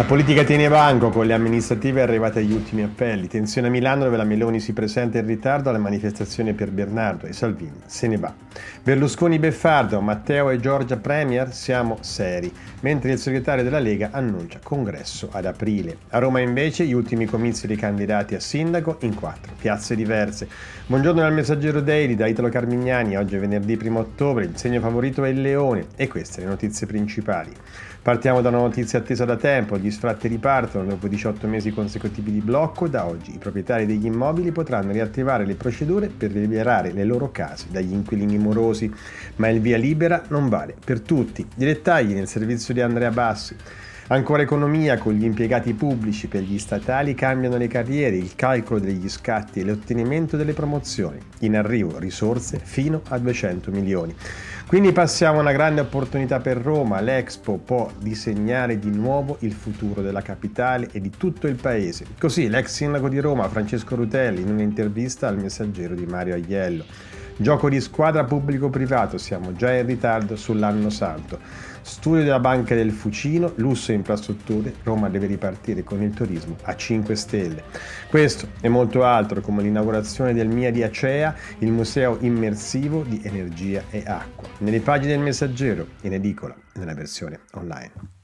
La politica tiene banco, con le amministrative arrivate agli ultimi appelli. Tensione a Milano dove la Meloni si presenta in ritardo alle manifestazioni per Bernardo e Salvini se ne va. Berlusconi beffardo, Matteo e Giorgia Premier, siamo seri, mentre il segretario della Lega annuncia congresso ad aprile. A Roma invece gli ultimi comizi dei candidati a sindaco in quattro piazze diverse. Buongiorno dal Messaggero Daily da Italo Carmignani, oggi è venerdì 1 ottobre, il segno favorito è il leone e queste le notizie principali. Partiamo da una notizia attesa da tempo, gli sfratti ripartono dopo 18 mesi consecutivi di blocco, da oggi i proprietari degli immobili potranno riattivare le procedure per liberare le loro case dagli inquilini morosi, ma il via libera non vale per tutti. I dettagli nel servizio di Andrea Bassi. Ancora economia, con gli impiegati pubblici per gli statali cambiano le carriere, il calcolo degli scatti e l'ottenimento delle promozioni. In arrivo risorse fino a 200 milioni. Quindi passiamo a una grande opportunità per Roma. L'Expo può disegnare di nuovo il futuro della capitale e di tutto il paese. Così l'ex sindaco di Roma, Francesco Rutelli, in un'intervista al messaggero di Mario Aiello. Gioco di squadra pubblico-privato, siamo già in ritardo sull'anno santo. Studio della Banca del Fucino, lusso e infrastrutture, Roma deve ripartire con il turismo a 5 stelle. Questo e molto altro come l'inaugurazione del MIA di Acea, il museo immersivo di energia e acqua. Nelle pagine del messaggero, in edicola nella versione online.